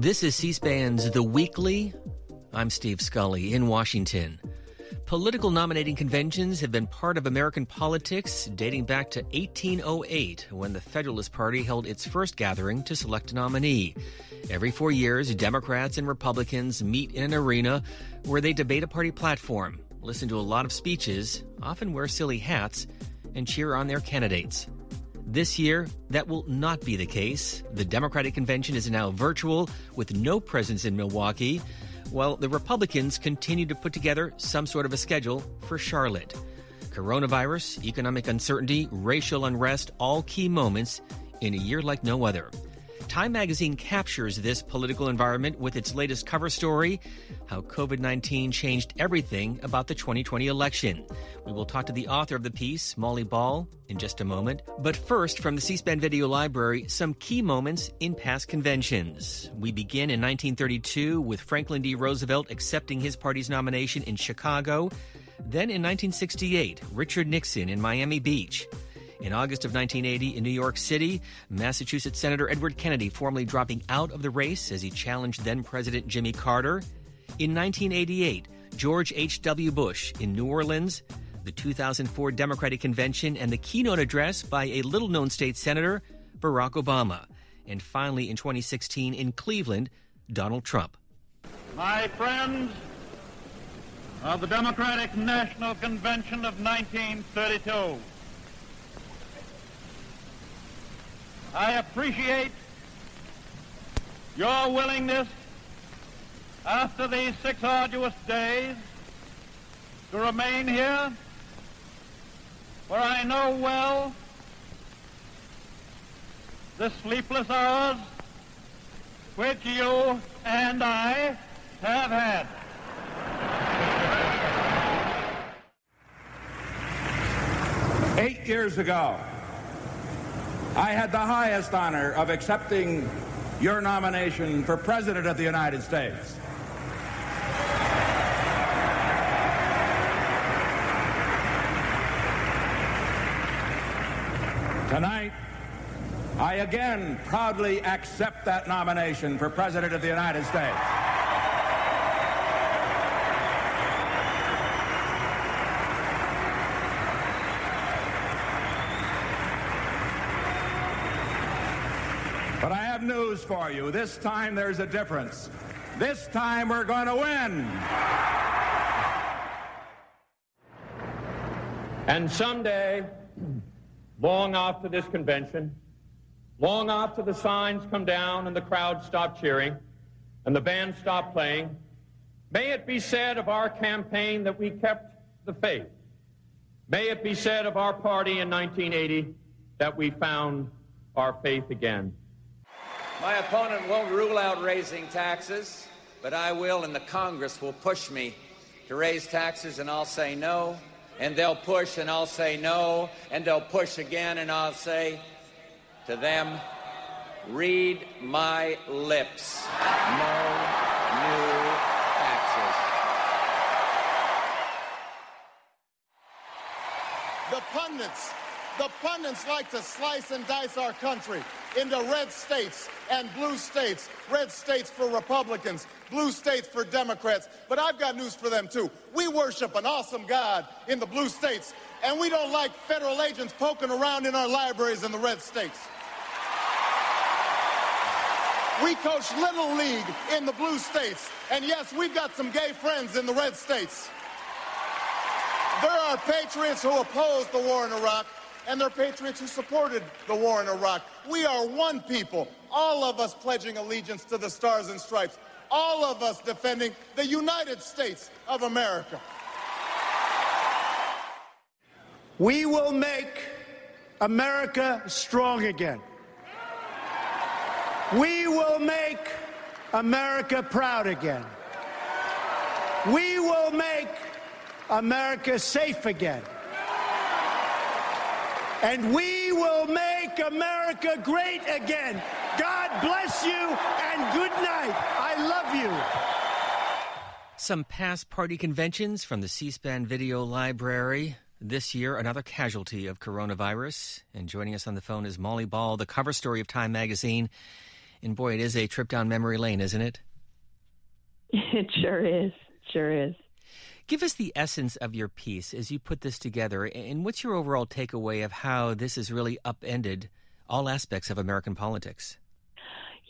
This is C SPAN's The Weekly. I'm Steve Scully in Washington. Political nominating conventions have been part of American politics dating back to 1808 when the Federalist Party held its first gathering to select a nominee. Every four years, Democrats and Republicans meet in an arena where they debate a party platform, listen to a lot of speeches, often wear silly hats, and cheer on their candidates. This year, that will not be the case. The Democratic convention is now virtual with no presence in Milwaukee, while the Republicans continue to put together some sort of a schedule for Charlotte. Coronavirus, economic uncertainty, racial unrest, all key moments in a year like no other. Time magazine captures this political environment with its latest cover story How COVID 19 Changed Everything About the 2020 Election. We will talk to the author of the piece, Molly Ball, in just a moment. But first, from the C SPAN Video Library, some key moments in past conventions. We begin in 1932 with Franklin D. Roosevelt accepting his party's nomination in Chicago. Then in 1968, Richard Nixon in Miami Beach. In August of 1980, in New York City, Massachusetts Senator Edward Kennedy formally dropping out of the race as he challenged then President Jimmy Carter. In 1988, George H.W. Bush in New Orleans, the 2004 Democratic Convention, and the keynote address by a little known state senator, Barack Obama. And finally, in 2016, in Cleveland, Donald Trump. My friends of the Democratic National Convention of 1932. I appreciate your willingness after these six arduous days to remain here where I know well the sleepless hours which you and I have had. Eight years ago, I had the highest honor of accepting your nomination for President of the United States. I again proudly accept that nomination for President of the United States. But I have news for you. This time there's a difference. This time we're going to win. And someday, long after this convention, long after the signs come down and the crowd stop cheering and the band stop playing, may it be said of our campaign that we kept the faith. May it be said of our party in 1980 that we found our faith again. My opponent won't rule out raising taxes, but I will, and the Congress will push me to raise taxes, and I'll say no. And they'll push, and I'll say no. And they'll push again, and I'll say to them, read my lips. No new taxes. The pundits, the pundits like to slice and dice our country into red states and blue states. Red states for Republicans, blue states for Democrats. But I've got news for them too. We worship an awesome God in the blue states, and we don't like federal agents poking around in our libraries in the red states. We coach Little League in the blue states, and yes, we've got some gay friends in the red states. There are patriots who opposed the war in Iraq, and there are patriots who supported the war in Iraq. We are one people, all of us pledging allegiance to the Stars and Stripes, all of us defending the United States of America. We will make America strong again. We will make America proud again. We will make America safe again. And we will make America great again. God bless you and good night. I love you. Some past party conventions from the C SPAN video library. This year, another casualty of coronavirus. And joining us on the phone is Molly Ball, the cover story of Time magazine. And boy, it is a trip down memory lane, isn't it? It sure is. Sure is. Give us the essence of your piece as you put this together, and what's your overall takeaway of how this has really upended all aspects of American politics?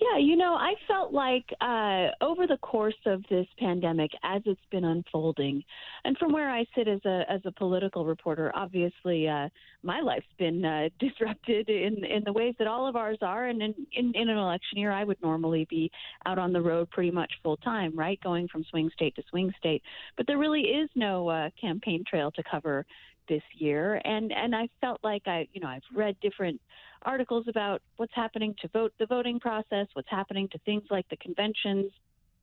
Yeah, you know, I felt like uh, over the course of this pandemic, as it's been unfolding, and from where I sit as a as a political reporter, obviously uh, my life's been uh, disrupted in in the ways that all of ours are. And in, in in an election year, I would normally be out on the road pretty much full time, right, going from swing state to swing state. But there really is no uh, campaign trail to cover this year, and and I felt like I, you know, I've read different articles about what's happening to vote the voting process, what's happening to things like the conventions,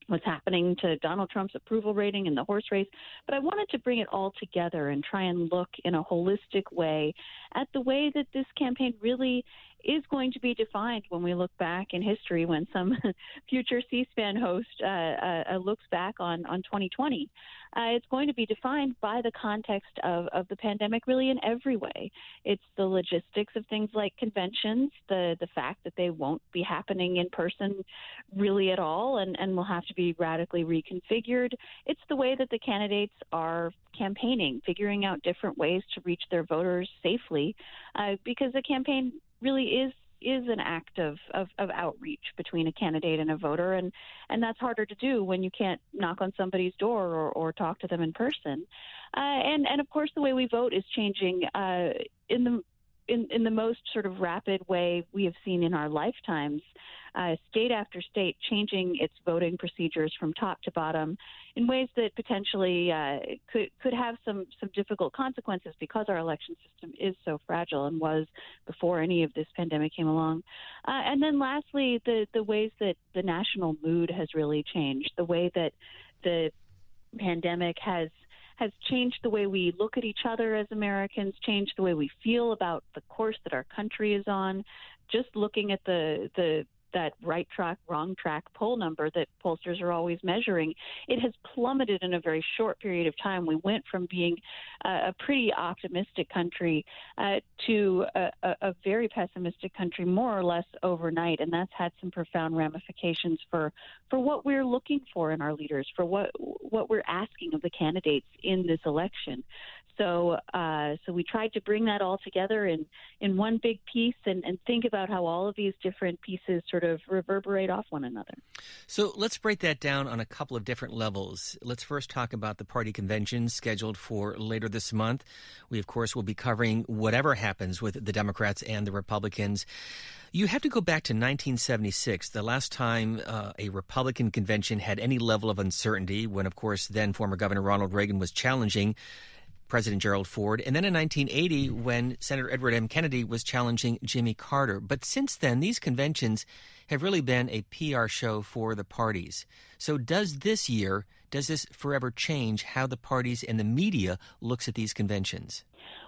what's happening to Donald Trump's approval rating in the horse race. But I wanted to bring it all together and try and look in a holistic way at the way that this campaign really is going to be defined when we look back in history when some future C-SPAN host uh, uh, uh, looks back on, on 2020. Uh, it's going to be defined by the context of, of the pandemic really in every way. It's the logistics of things like conventions, the, the fact that they won't be happening in person really at all and, and will have to be radically reconfigured. It's the way that the candidates are campaigning, figuring out different ways to reach their voters safely, uh, because the campaign really is is an act of, of, of outreach between a candidate and a voter. And and that's harder to do when you can't knock on somebody's door or, or talk to them in person. Uh, and and of course the way we vote is changing uh, in the in, in the most sort of rapid way we have seen in our lifetimes, uh, state after state changing its voting procedures from top to bottom in ways that potentially uh, could could have some some difficult consequences because our election system is so fragile and was before any of this pandemic came along. Uh, and then lastly, the the ways that the national mood has really changed, the way that the pandemic has has changed the way we look at each other as Americans, changed the way we feel about the course that our country is on. Just looking at the the that right track, wrong track poll number that pollsters are always measuring, it has plummeted in a very short period of time. We went from being uh, a pretty optimistic country uh, to a, a, very pessimistic country more or less overnight, and that's had some profound ramifications for for what we're looking for in our leaders, for what what we're asking of the candidates in this election. So, uh, so we tried to bring that all together in in one big piece and, and think about how all of these different pieces sort of reverberate off one another. So let's break that down on a couple of different levels. Let's first talk about the party convention scheduled for later this month. We, of course, will be covering whatever happens with the Democrats and the Republicans. You have to go back to 1976, the last time uh, a Republican convention had any level of uncertainty, when, of course, then former Governor Ronald Reagan was challenging President Gerald Ford, and then in 1980 when Senator Edward M. Kennedy was challenging Jimmy Carter. But since then, these conventions have really been a PR show for the parties. So does this year, does this forever change how the parties and the media looks at these conventions?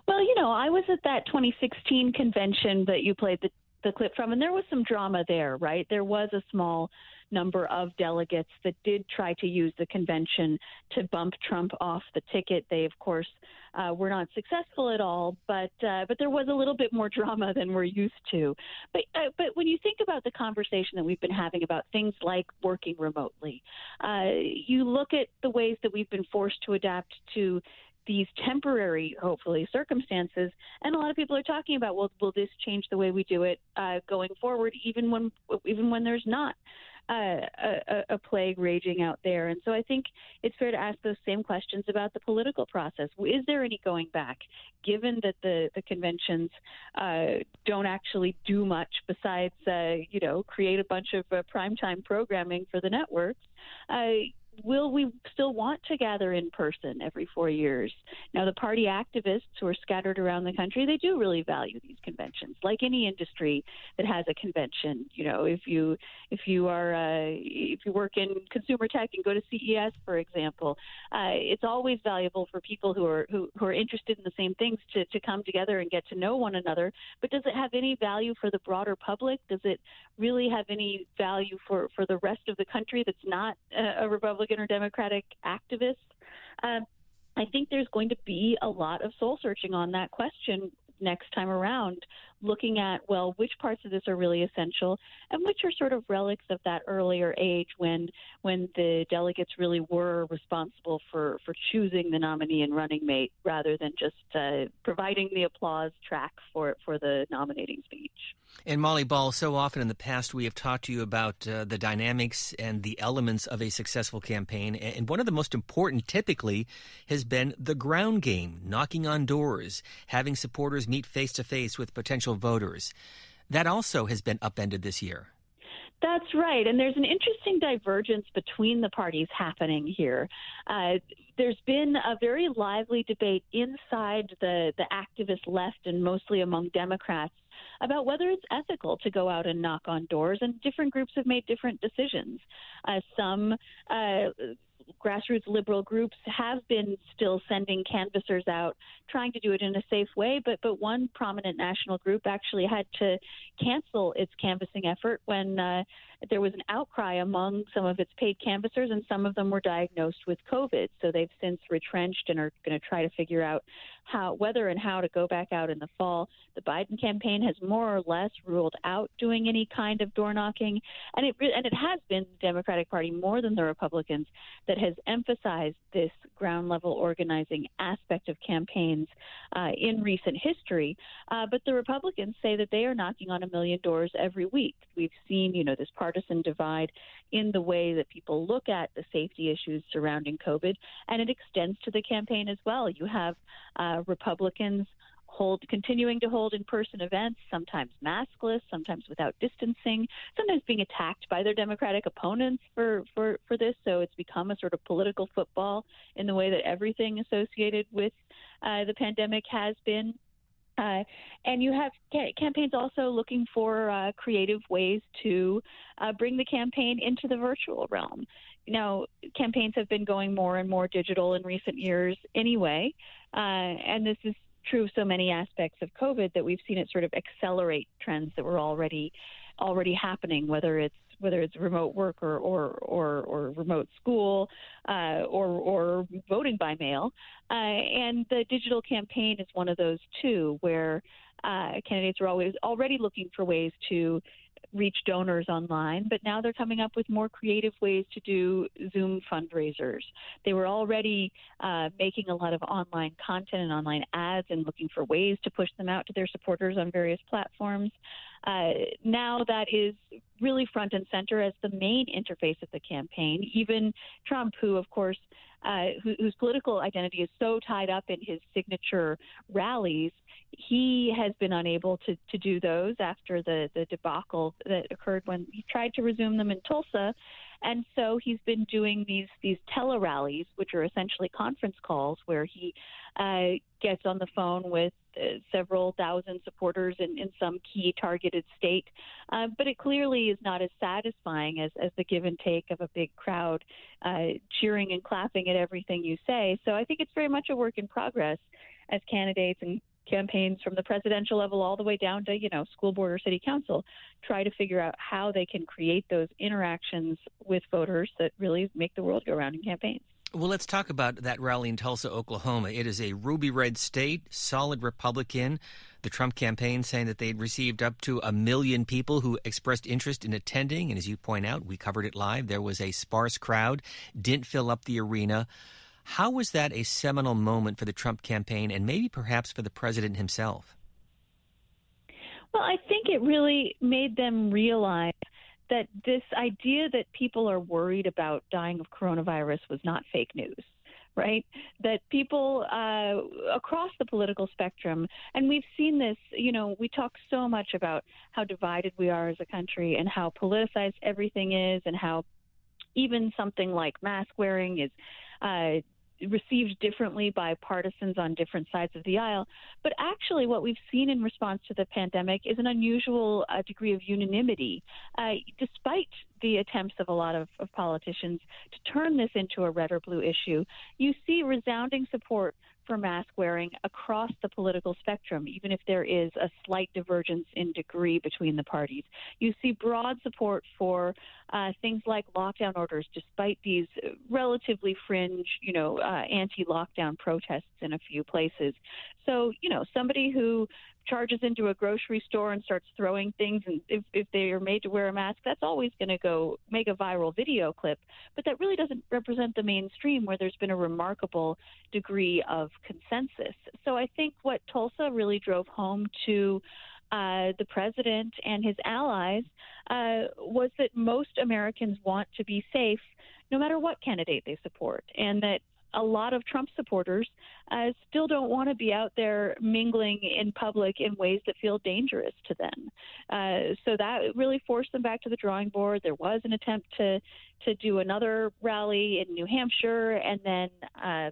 Well, you know, I was at that 2016 convention that you played the, the clip from, and there was some drama there, right? There was a small number of delegates that did try to use the convention to bump Trump off the ticket. They, of course, uh, were not successful at all, but uh, but there was a little bit more drama than we're used to. But uh, but when you think about the conversation that we've been having about things like working remotely, uh, you look at the ways that we've been forced to adapt to these temporary, hopefully, circumstances. And a lot of people are talking about, well, will this change the way we do it uh, going forward, even when even when there's not a, a, plague raging out there. And so I think it's fair to ask those same questions about the political process. Is there any going back, given that the, the conventions uh, don't actually do much besides, uh, you know, create a bunch of uh, primetime programming for the networks? Uh, will we still want to gather in person every four years? Now, the party activists who are scattered around the country, they do really value these conventions. Like any industry that has a convention, you know, if you if you are uh, if you work in consumer tech and go to CES, for example, uh, it's always valuable for people who are who, who are interested in the same things to to come together and get to know one another. But does it have any value for the broader public? Does it really have any value for for the rest of the country that's not a, a Republican? Republican or Democratic activists. Um, I think there's going to be a lot of soul searching on that question next time around looking at well which parts of this are really essential and which are sort of relics of that earlier age when when the delegates really were responsible for for choosing the nominee and running mate rather than just uh, providing the applause track for for the nominating speech. And Molly Ball, so often in the past we have talked to you about uh, the dynamics and the elements of a successful campaign, and one of the most important, typically, has been the ground game, knocking on doors, having supporters meet face to face with potential potential voters. That also has been upended this year. That's right. And there's an interesting divergence between the parties happening here. Uh, there's been a very lively debate inside the, the activist left and mostly among Democrats about whether it's ethical to go out and knock on doors, and different groups have made different decisions. Uh, some uh, grassroots liberal groups have been still sending canvassers out, trying to do it in a safe way. But but one prominent national group actually had to cancel its canvassing effort when uh, there was an outcry among some of its paid canvassers, and some of them were diagnosed with COVID. So they've since retrenched and are going to try to figure out how, whether and how to go back out in the fall. The Biden campaign has more or less ruled out doing any kind of door knocking, and it and it has been the Democratic Party more than the Republicans that has emphasized this ground level organizing aspect of campaigns uh, in recent history. Uh, but the Republicans say that they are knocking on a million doors every week. We've seen, you know, this part partisan divide in the way that people look at the safety issues surrounding COVID, and it extends to the campaign as well. You have uh, Republicans hold continuing to hold in-person events sometimes maskless sometimes without distancing sometimes being attacked by their democratic opponents for for for this so it's become a sort of political football in the way that everything associated with uh, the pandemic has been uh, and you have ca- campaigns also looking for uh, creative ways to uh, bring the campaign into the virtual realm. Now, campaigns have been going more and more digital in recent years anyway, uh, and this is true of so many aspects of COVID that we've seen it sort of accelerate trends that were already already happening, whether it's whether it's remote work or or or, or remote school uh, or or voting by mail. Uh, and the digital campaign is one of those too, where uh, candidates are always already looking for ways to reach donors online, but now they're coming up with more creative ways to do Zoom fundraisers. They were already uh, making a lot of online content and online ads and looking for ways to push them out to their supporters on various platforms. Uh, now that is really front and center as the main interface of the campaign. Even Trump, who, of course, uh, who, whose political identity is so tied up in his signature rallies, he has been unable to, to do those after the, the debacle that occurred when he tried to resume them in Tulsa. And so he's been doing these these tele rallies, which are essentially conference calls where he uh, gets on the phone with uh, several thousand supporters in, in some key targeted state. Uh, but it clearly is not as satisfying as, as the give and take of a big crowd uh, cheering and clapping at everything you say. So I think it's very much a work in progress as candidates and campaigns from the presidential level all the way down to you know school board or city council try to figure out how they can create those interactions with voters that really make the world go round in campaigns well, let's talk about that rally in Tulsa, Oklahoma. It is a ruby red state, solid Republican. The Trump campaign saying that they'd received up to a million people who expressed interest in attending. And as you point out, we covered it live. There was a sparse crowd, didn't fill up the arena. How was that a seminal moment for the Trump campaign and maybe perhaps for the president himself? Well, I think it really made them realize that this idea that people are worried about dying of coronavirus was not fake news right? That people uh, across the political spectrum, and we've seen this, you know, we talk so much about how divided we are as a country and how politicized everything is and how Even something like mask wearing is uh, received differently by partisans on different sides of the aisle. But actually, what we've seen in response to the pandemic is an unusual uh, degree of unanimity, uh, despite the attempts of a lot of, of politicians to turn this into a red or blue issue. You see resounding support for mask wearing across the political spectrum, even if there is a slight divergence in degree between the parties. You see broad support for uh, things like lockdown orders, despite these relatively fringe, you know, uh, anti-lockdown protests in a few places. So, you know, somebody who charges into a grocery store and starts throwing things and if, if they are made to wear a mask that's always going to go make a viral video clip. But that really doesn't represent the mainstream where there's been a remarkable degree of consensus. So i think what tulsa really drove home to uh, the president and his allies uh, was that most Americans want to be safe no matter what candidate they support, and that a lot of Trump supporters uh, still don't want to be out there mingling in public in ways that feel dangerous to them. Uh, so that really forced them back to the drawing board. There was an attempt to to do another rally in New Hampshire, and then. Uh,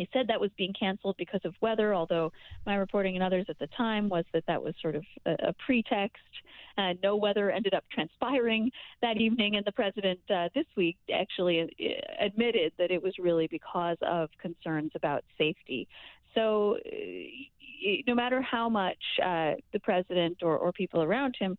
they said that was being canceled because of weather, although my reporting and others at the time was that that was sort of a, a pretext. Uh, no weather ended up transpiring that evening, and the president uh, this week actually uh, admitted that it was really because of concerns about safety. So, uh, no matter how much uh, the president or, or people around him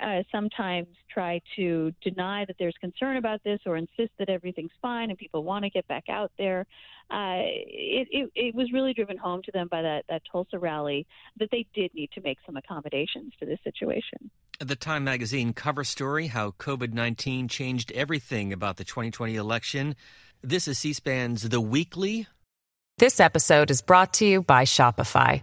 uh, sometimes try to deny that there's concern about this or insist that everything's fine and people want to get back out there. Uh, it, it, it, was really driven home to them by that, that Tulsa rally that they did need to make some accommodations to this situation. The Time magazine cover story How COVID 19 Changed Everything About the 2020 Election. This is C SPAN's The Weekly. This episode is brought to you by Shopify.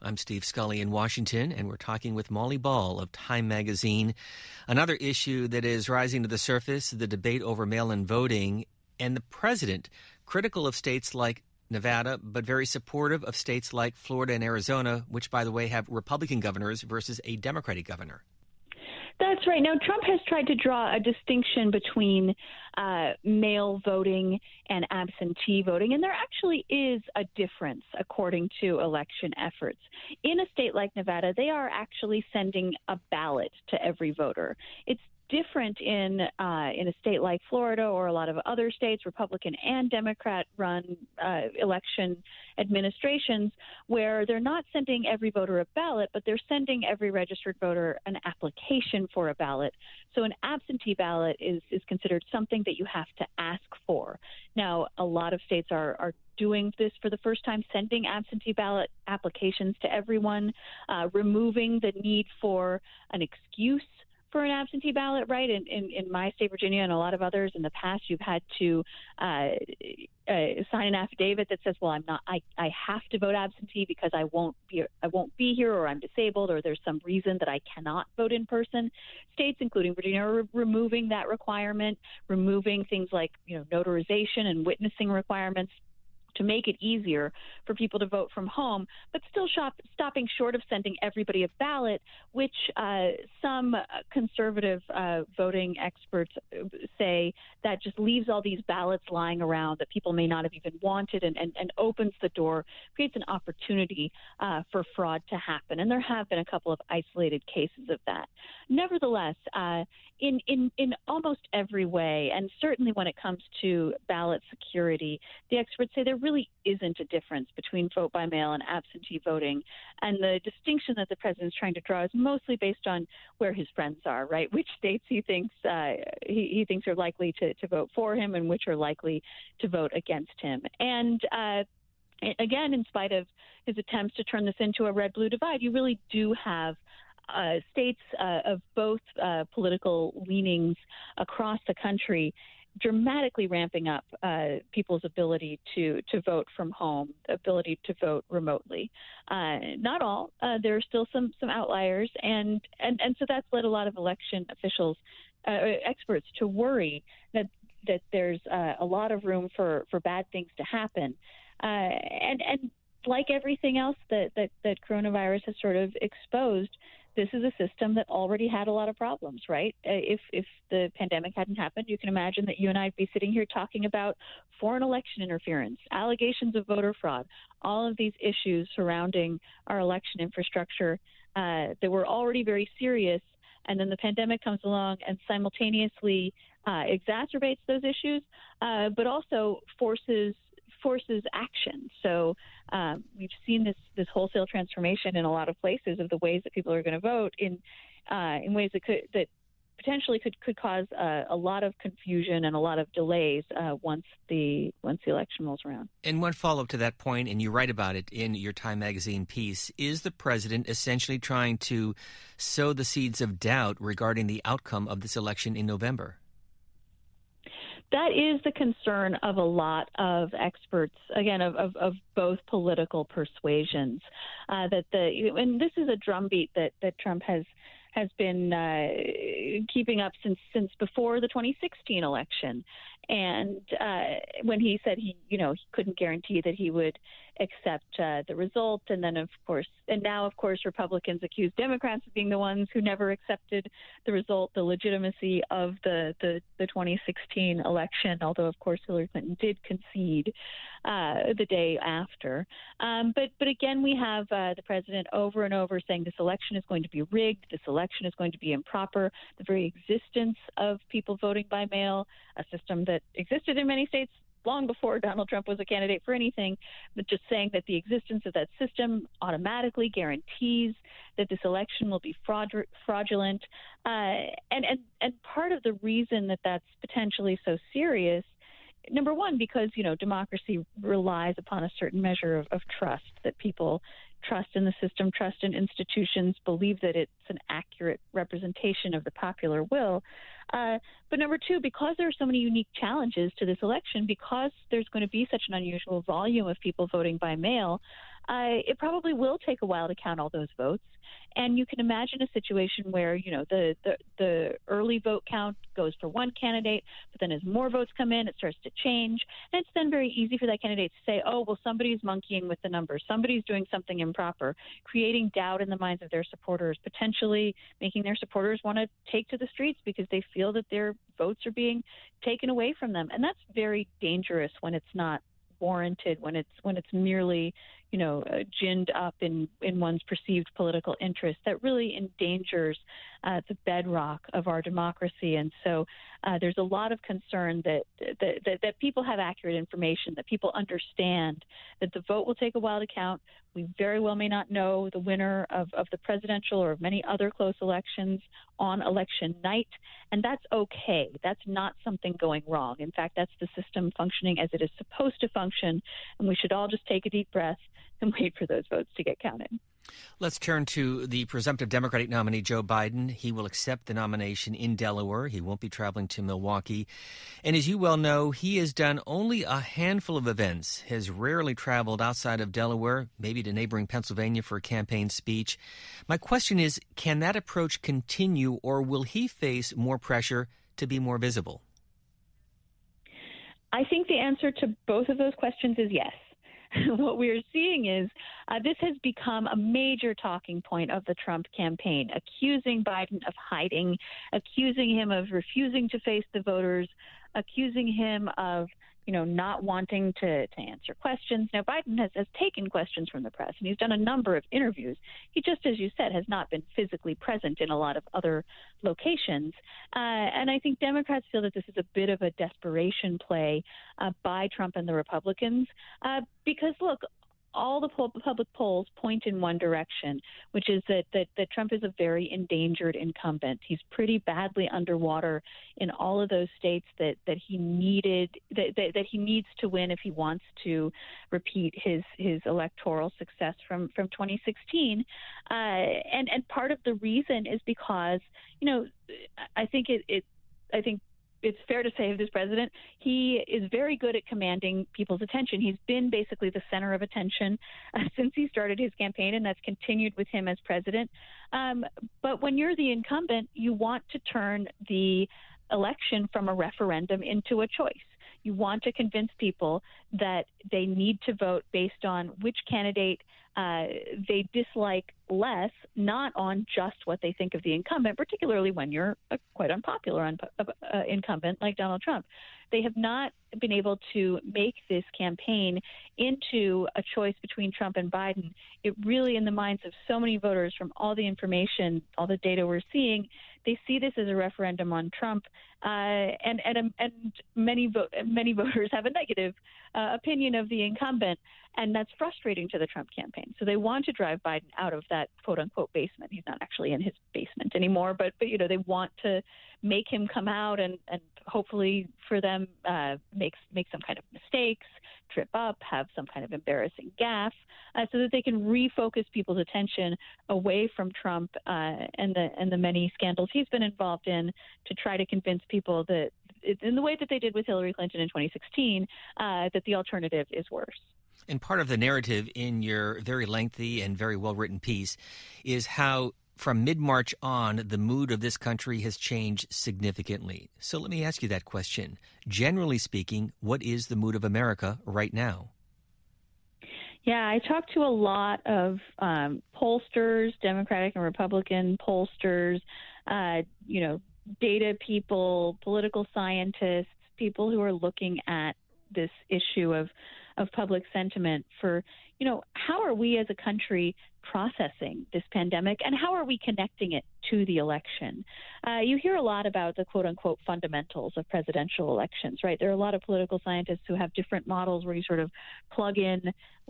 I'm Steve Scully in Washington, and we're talking with Molly Ball of Time Magazine. Another issue that is rising to the surface the debate over mail in voting, and the president critical of states like Nevada, but very supportive of states like Florida and Arizona, which, by the way, have Republican governors versus a Democratic governor. That's right. Now, Trump has tried to draw a distinction between uh, mail voting and absentee voting, and there actually is a difference according to election efforts. In a state like Nevada, they are actually sending a ballot to every voter. It's different in uh, in a state like Florida or a lot of other states, Republican and Democrat run uh, election administrations, where they're not sending every voter a ballot, but they're sending every registered voter an application for a ballot. So an absentee ballot is is considered something that you have to ask for. Now, a lot of states are are doing this for the first time, sending absentee ballot applications to everyone, uh, removing the need for an excuse for an absentee ballot, right? In, in, in my state, Virginia, and a lot of others in the past, you've had to uh, uh, sign an affidavit that says, "Well, I'm not. I, I have to vote absentee because I won't be I won't be here, or I'm disabled, or there's some reason that I cannot vote in person." States, including Virginia, are re- removing that requirement, removing things like you know notarization and witnessing requirements to make it easier for people to vote from home, but still shop, stopping short of sending everybody a ballot, which uh, some conservative uh, voting experts say that just leaves all these ballots lying around that people may not have even wanted and, and, and opens the door, creates an opportunity uh, for fraud to happen. And there have been a couple of isolated cases of that. Nevertheless, uh, in, in, in almost every way, and certainly when it comes to ballot security, the experts say there really isn't a difference between vote by mail and absentee voting. And the distinction that the president is trying to draw is mostly based on where his friends are, right? Which states he thinks uh, he, he thinks are likely to, to vote for him and which are likely to vote against him. And uh, again, in spite of his attempts to turn this into a red blue divide, you really do have uh, states uh, of both uh, political leanings across the country dramatically ramping up uh, people's ability to to vote from home, ability to vote remotely. Uh, not all. Uh, there are still some some outliers, and and and so that's led a lot of election officials, uh, experts, to worry that that there's uh, a lot of room for for bad things to happen, uh, and and like everything else that, that that coronavirus has sort of exposed this is a system that already had a lot of problems, right? Uh, if if the pandemic hadn't happened, you can imagine that you and I'd be sitting here talking about foreign election interference, allegations of voter fraud, all of these issues surrounding our election infrastructure uh, that were already very serious. And then the pandemic comes along and simultaneously uh, exacerbates those issues, uh, but also forces forces action. So um, we've seen this this wholesale transformation in a lot of places of the ways that people are going to vote in uh, in ways that could that potentially could could cause uh, a lot of confusion and a lot of delays uh, once the once the election rolls around. And one follow up to that point, and you write about it in your Time magazine piece, is the president essentially trying to sow the seeds of doubt regarding the outcome of this election in November? That is the concern of a lot of experts, again, of, of, of both political persuasions. Uh, that the and this is a drumbeat that that Trump has has been uh, keeping up since since before the 2016 election, and uh, when he said he, you know, he couldn't guarantee that he would accept uh, the result. And then, of course, and now, of course, Republicans accuse Democrats of being the ones who never accepted the result, the legitimacy of the, the, the 2016 election, although, of course, Hillary Clinton did concede uh, the day after. Um, but, but again, we have uh, the president over and over saying this election is going to be rigged, this election is going to be improper. The very existence of people voting by mail, a system that existed in many states long before Donald Trump was a candidate for anything, but just saying that the existence of that system automatically guarantees that this election will be fraud- fraudulent. Uh, and, and, and part of the reason that that's potentially so serious number one, because you know democracy relies upon a certain measure of, of, trust that people trust in the system, trust in institutions, believe that it's an accurate representation of the popular will. Uh, but number two, because there are so many unique challenges to this election, because there's going to be such an unusual volume of people voting by mail, uh, it probably will take a while to count all those votes. And you can imagine a situation where, you know, the, the, the early vote count goes for one candidate, but then as more votes come in, it starts to change. And it's then very easy for that candidate to say, oh, well, somebody's monkeying with the numbers, somebody's doing something improper, creating doubt in the minds of their supporters, potentially making their supporters want to take to the streets because they feel that their votes are being taken away from them. And that's very dangerous when it's not warranted when it's when it's merely you know, uh, ginned up in, in one's perceived political interest that really endangers uh, the bedrock of our democracy. And so uh, there's a lot of concern that, that, that, that people have accurate information, that people understand that the vote will take a while to count. We very well may not know the winner of, of the presidential or of many other close elections on election night, and that's okay. That's not something going wrong. In fact, that's the system functioning as it is supposed to function, and we should all just take a deep breath and wait for those votes to get counted. Let's turn to the presumptive Democratic nominee, Joe Biden. He will accept the nomination in Delaware. He won't be traveling to Milwaukee. And as you well know, he has done only a handful of events, has rarely traveled outside of Delaware, maybe to neighboring Pennsylvania for a campaign speech. My question is can that approach continue, or will he face more pressure to be more visible? I think the answer to both of those questions is yes. what we are seeing is uh, this has become a major talking point of the Trump campaign, accusing Biden of hiding, accusing him of refusing to face the voters, accusing him of you know, not wanting to, to answer questions. Now, Biden has, has taken questions from the press, and he's done a number of interviews. He just, as you said, has not been physically present in a lot of other locations. Uh, and I think Democrats feel that this is a bit of a desperation play uh, by Trump and the Republicans uh, because, look, all the public polls point in one direction, which is that, that, that Trump is a very endangered incumbent. He's pretty badly underwater in all of those states that, that he needed that, that, that he needs to win if he wants to repeat his his electoral success from from 2016. Uh, and and part of the reason is because you know I think it, it I think it's fair to say of this president, he is very good at commanding people's attention. He's been basically the center of attention uh, since he started his campaign, and that's continued with him as president. Um, but when you're the incumbent, you want to turn the election from a referendum into a choice. You want to convince people that they need to vote based on which candidate uh, they dislike less, not on just what they think of the incumbent, particularly when you're a quite unpopular un- uh, uh, incumbent like Donald Trump. They have not been able to make this campaign into a choice between Trump and Biden. It really, in the minds of so many voters, from all the information, all the data we're seeing, they see this as a referendum on Trump, uh, and and and many vo- many voters have a negative uh, opinion of the incumbent, and that's frustrating to the Trump campaign. So they want to drive Biden out of that quote unquote basement. He's not actually in his basement anymore, but but you know they want to make him come out and and hopefully for them uh, make make some kind of mistakes, trip up, have some kind of embarrassing gaffe, uh, so that they can refocus people's attention away from Trump uh, and the and the many scandals he's been involved in to try to convince people that in the way that they did with Hillary Clinton in 2016 uh, that the alternative is worse. And part of the narrative in your very lengthy and very well written piece is how from mid March on, the mood of this country has changed significantly. So let me ask you that question. Generally speaking, what is the mood of America right now? Yeah, I talked to a lot of um, pollsters, Democratic and Republican pollsters, uh, you know, data people, political scientists, people who are looking at this issue of of public sentiment for you know how are we as a country processing this pandemic and how are we connecting it to the election? Uh, you hear a lot about the quote unquote fundamentals of presidential elections, right? There are a lot of political scientists who have different models where you sort of plug in,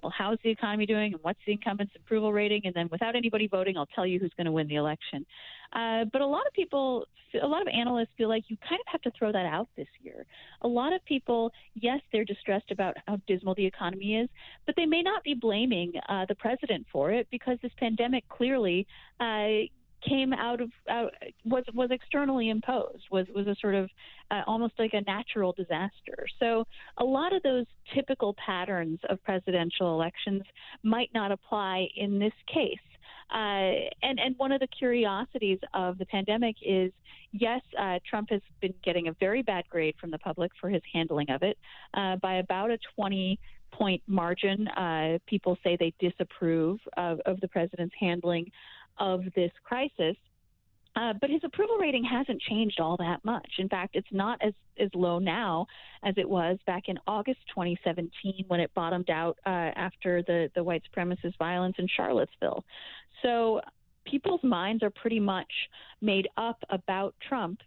well, how's the economy doing and what's the incumbent's approval rating? And then without anybody voting, I'll tell you who's going to win the election. Uh, but a lot of people, a lot of analysts feel like you kind of have to throw that out this year. A lot of people, yes, they're distressed about how dismal the economy is, but they may not be blaming uh, the president for it because this pandemic clearly uh, came out of out, was was externally imposed was was a sort of uh, almost like a natural disaster. So a lot of those typical patterns of presidential elections might not apply in this case. Uh, and and one of the curiosities of the pandemic is yes uh, Trump has been getting a very bad grade from the public for his handling of it uh, by about a 20 point margin. Uh, people say they disapprove of, of the president's handling of this crisis. Uh, but his approval rating hasn't changed all that much. In fact, it's not as, as low now as it was back in August 2017 when it bottomed out uh, after the, the white supremacist violence in Charlottesville. So people's minds are pretty much made up about Trump.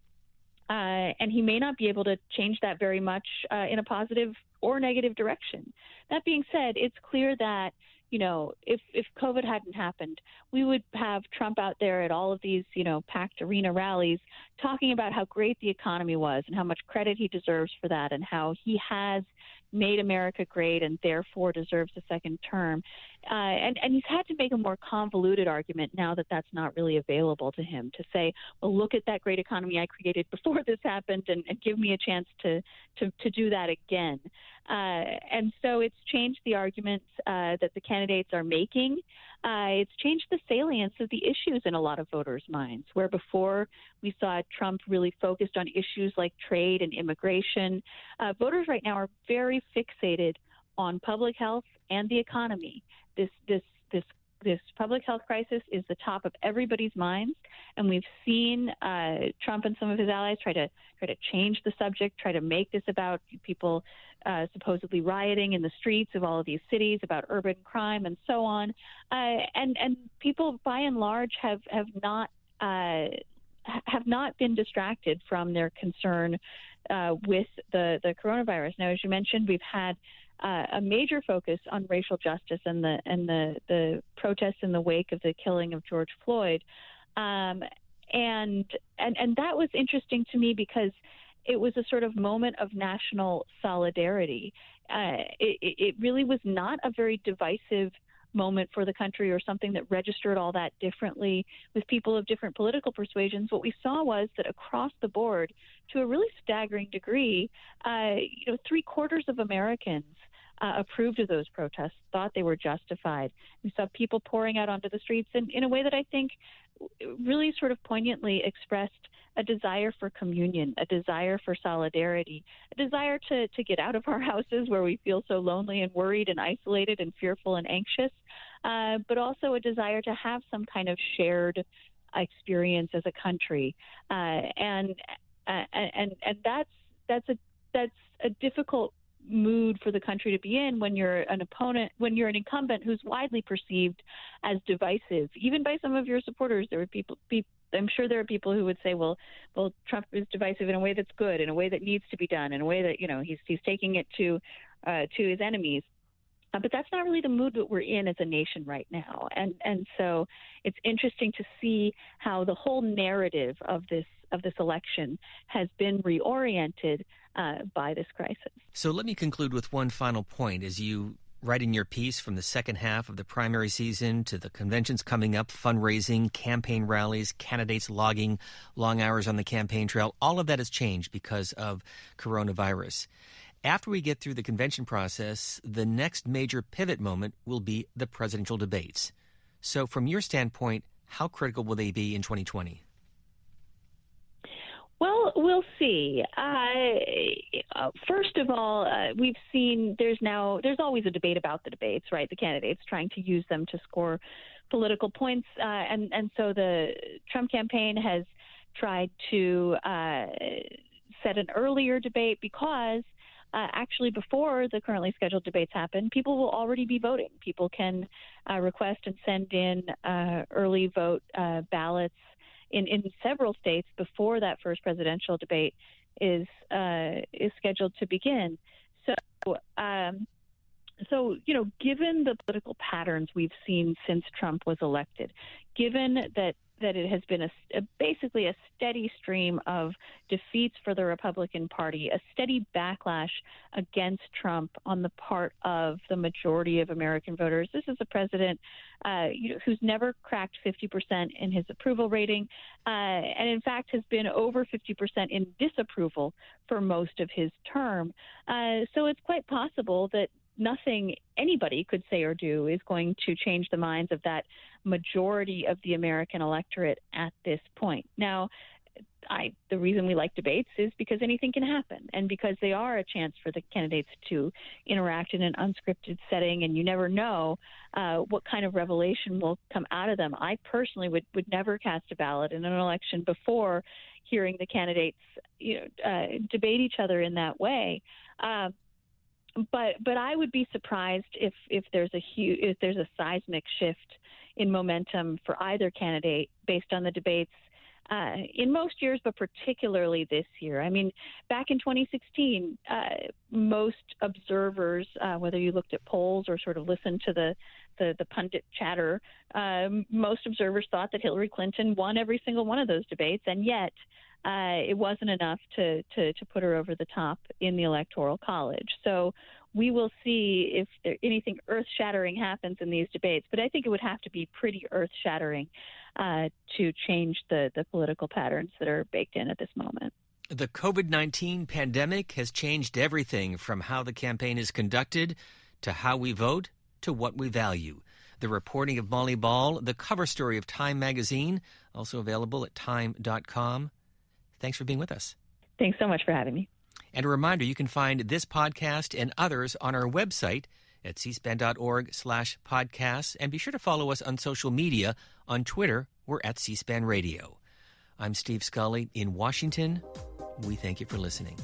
Uh, and he may not be able to change that very much uh, in a positive or negative direction. That being said, it's clear that you know, if if COVID hadn't happened, we would have Trump out there at all of these, you know, packed arena rallies talking about how great the economy was and how much credit he deserves for that and how he has made America great and therefore deserves a second term. Uh, and, and he's had to make a more convoluted argument now that that's not really available to him to say, well, look at that great economy I created before this happened and, and give me a chance to, to, to do that again. Uh, and so it's changed the arguments uh, that the candidates are making. Uh, it's changed the salience of the issues in a lot of voters' minds, where before we saw Trump really focused on issues like trade and immigration. Uh, voters right now are very fixated on public health and the economy. This this this this public health crisis is the top of everybody's minds, and we've seen uh, Trump and some of his allies try to try to change the subject, try to make this about people uh, supposedly rioting in the streets of all of these cities, about urban crime and so on. Uh, and and people, by and large, have have not uh, have not been distracted from their concern uh, with the the coronavirus. Now, as you mentioned, we've had uh, a major focus on racial justice and the and the the protests in the wake of the killing of George Floyd, um, and and and that was interesting to me because it was a sort of moment of national solidarity. Uh, it, it really was not a very divisive moment for the country or something that registered all that differently with people of different political persuasions. What we saw was that across the board, to a really staggering degree, uh, you know, three quarters of Americans uh, approved of those protests, thought they were justified. We saw people pouring out onto the streets in, in a way that I think really sort of poignantly expressed a desire for communion, a desire for solidarity, a desire to, to get out of our houses where we feel so lonely and worried and isolated and fearful and anxious, uh, but also a desire to have some kind of shared experience as a country. Uh, and, uh, and, and that's, that's a, that's a difficult mood for the country to be in when you're an opponent, when you're an incumbent who's widely perceived as divisive, even by some of your supporters. There people, people I'm sure there are people who would say, well, well, Trump is divisive in a way that's good, in a way that needs to be done, in a way that you know he's he's taking it to uh, to his enemies. Uh, but that's not really the mood that we're in as a nation right now, and and so it's interesting to see how the whole narrative of this of this election has been reoriented uh, by this crisis. So let me conclude with one final point as you write in your piece from the second half of the primary season to the conventions coming up, fundraising, campaign rallies, candidates logging long hours on the campaign trail. All of that has changed because of coronavirus. After we get through the convention process, the next major pivot moment will be the presidential debates. So, from your standpoint, how critical will they be in 2020? Well, we'll see. Uh, first of all, uh, we've seen there's now there's always a debate about the debates, right? The candidates trying to use them to score political points, uh, and and so the Trump campaign has tried to uh, set an earlier debate because. Uh, actually, before the currently scheduled debates happen, people will already be voting. People can uh, request and send in early vote ballots in, in several states before that first presidential debate is uh, is scheduled to begin. So, um, so you know, given the political patterns we've seen since Trump was elected, given that that it has been a, a, basically a steady stream of defeats for the Republican Party, a steady backlash against Trump on the part of the majority of American voters. This is a president uh, you know, who's never cracked 50% in his approval rating, uh, and in fact has been over 50% in disapproval for most of his term. Uh, so it's quite possible that nothing anybody could say or do is going to change the minds of that majority of the American electorate at this point. Now, I, the reason we like debates is because anything can happen and because they are a chance for the candidates to interact in an unscripted setting and you never know uh, what kind of revelation will come out of them. I personally would, would never cast a ballot in an election before hearing the candidates you know, uh, debate each other in that way. Uh, but but I would be surprised if if there's a huge if there's a seismic shift in momentum for either candidate based on the debates uh, in most years, but particularly this year. I mean, back in 2016, uh, most observers, uh, whether you looked at polls or sort of listened to the the, the pundit chatter, um, most observers thought that Hillary Clinton won every single one of those debates, and yet uh, it wasn't enough to, to, to put her over the top in the Electoral College. So we will see if there, anything earth shattering happens in these debates, but I think it would have to be pretty earth shattering uh, to change the, the political patterns that are baked in at this moment. The COVID 19 pandemic has changed everything from how the campaign is conducted to how we vote to what we value. The reporting of Molly Ball, the cover story of Time magazine, also available at time.com. Thanks for being with us. Thanks so much for having me. And a reminder, you can find this podcast and others on our website at cspan.org slash podcasts. And be sure to follow us on social media. On Twitter, we're at cspan radio. I'm Steve Scully in Washington. We thank you for listening.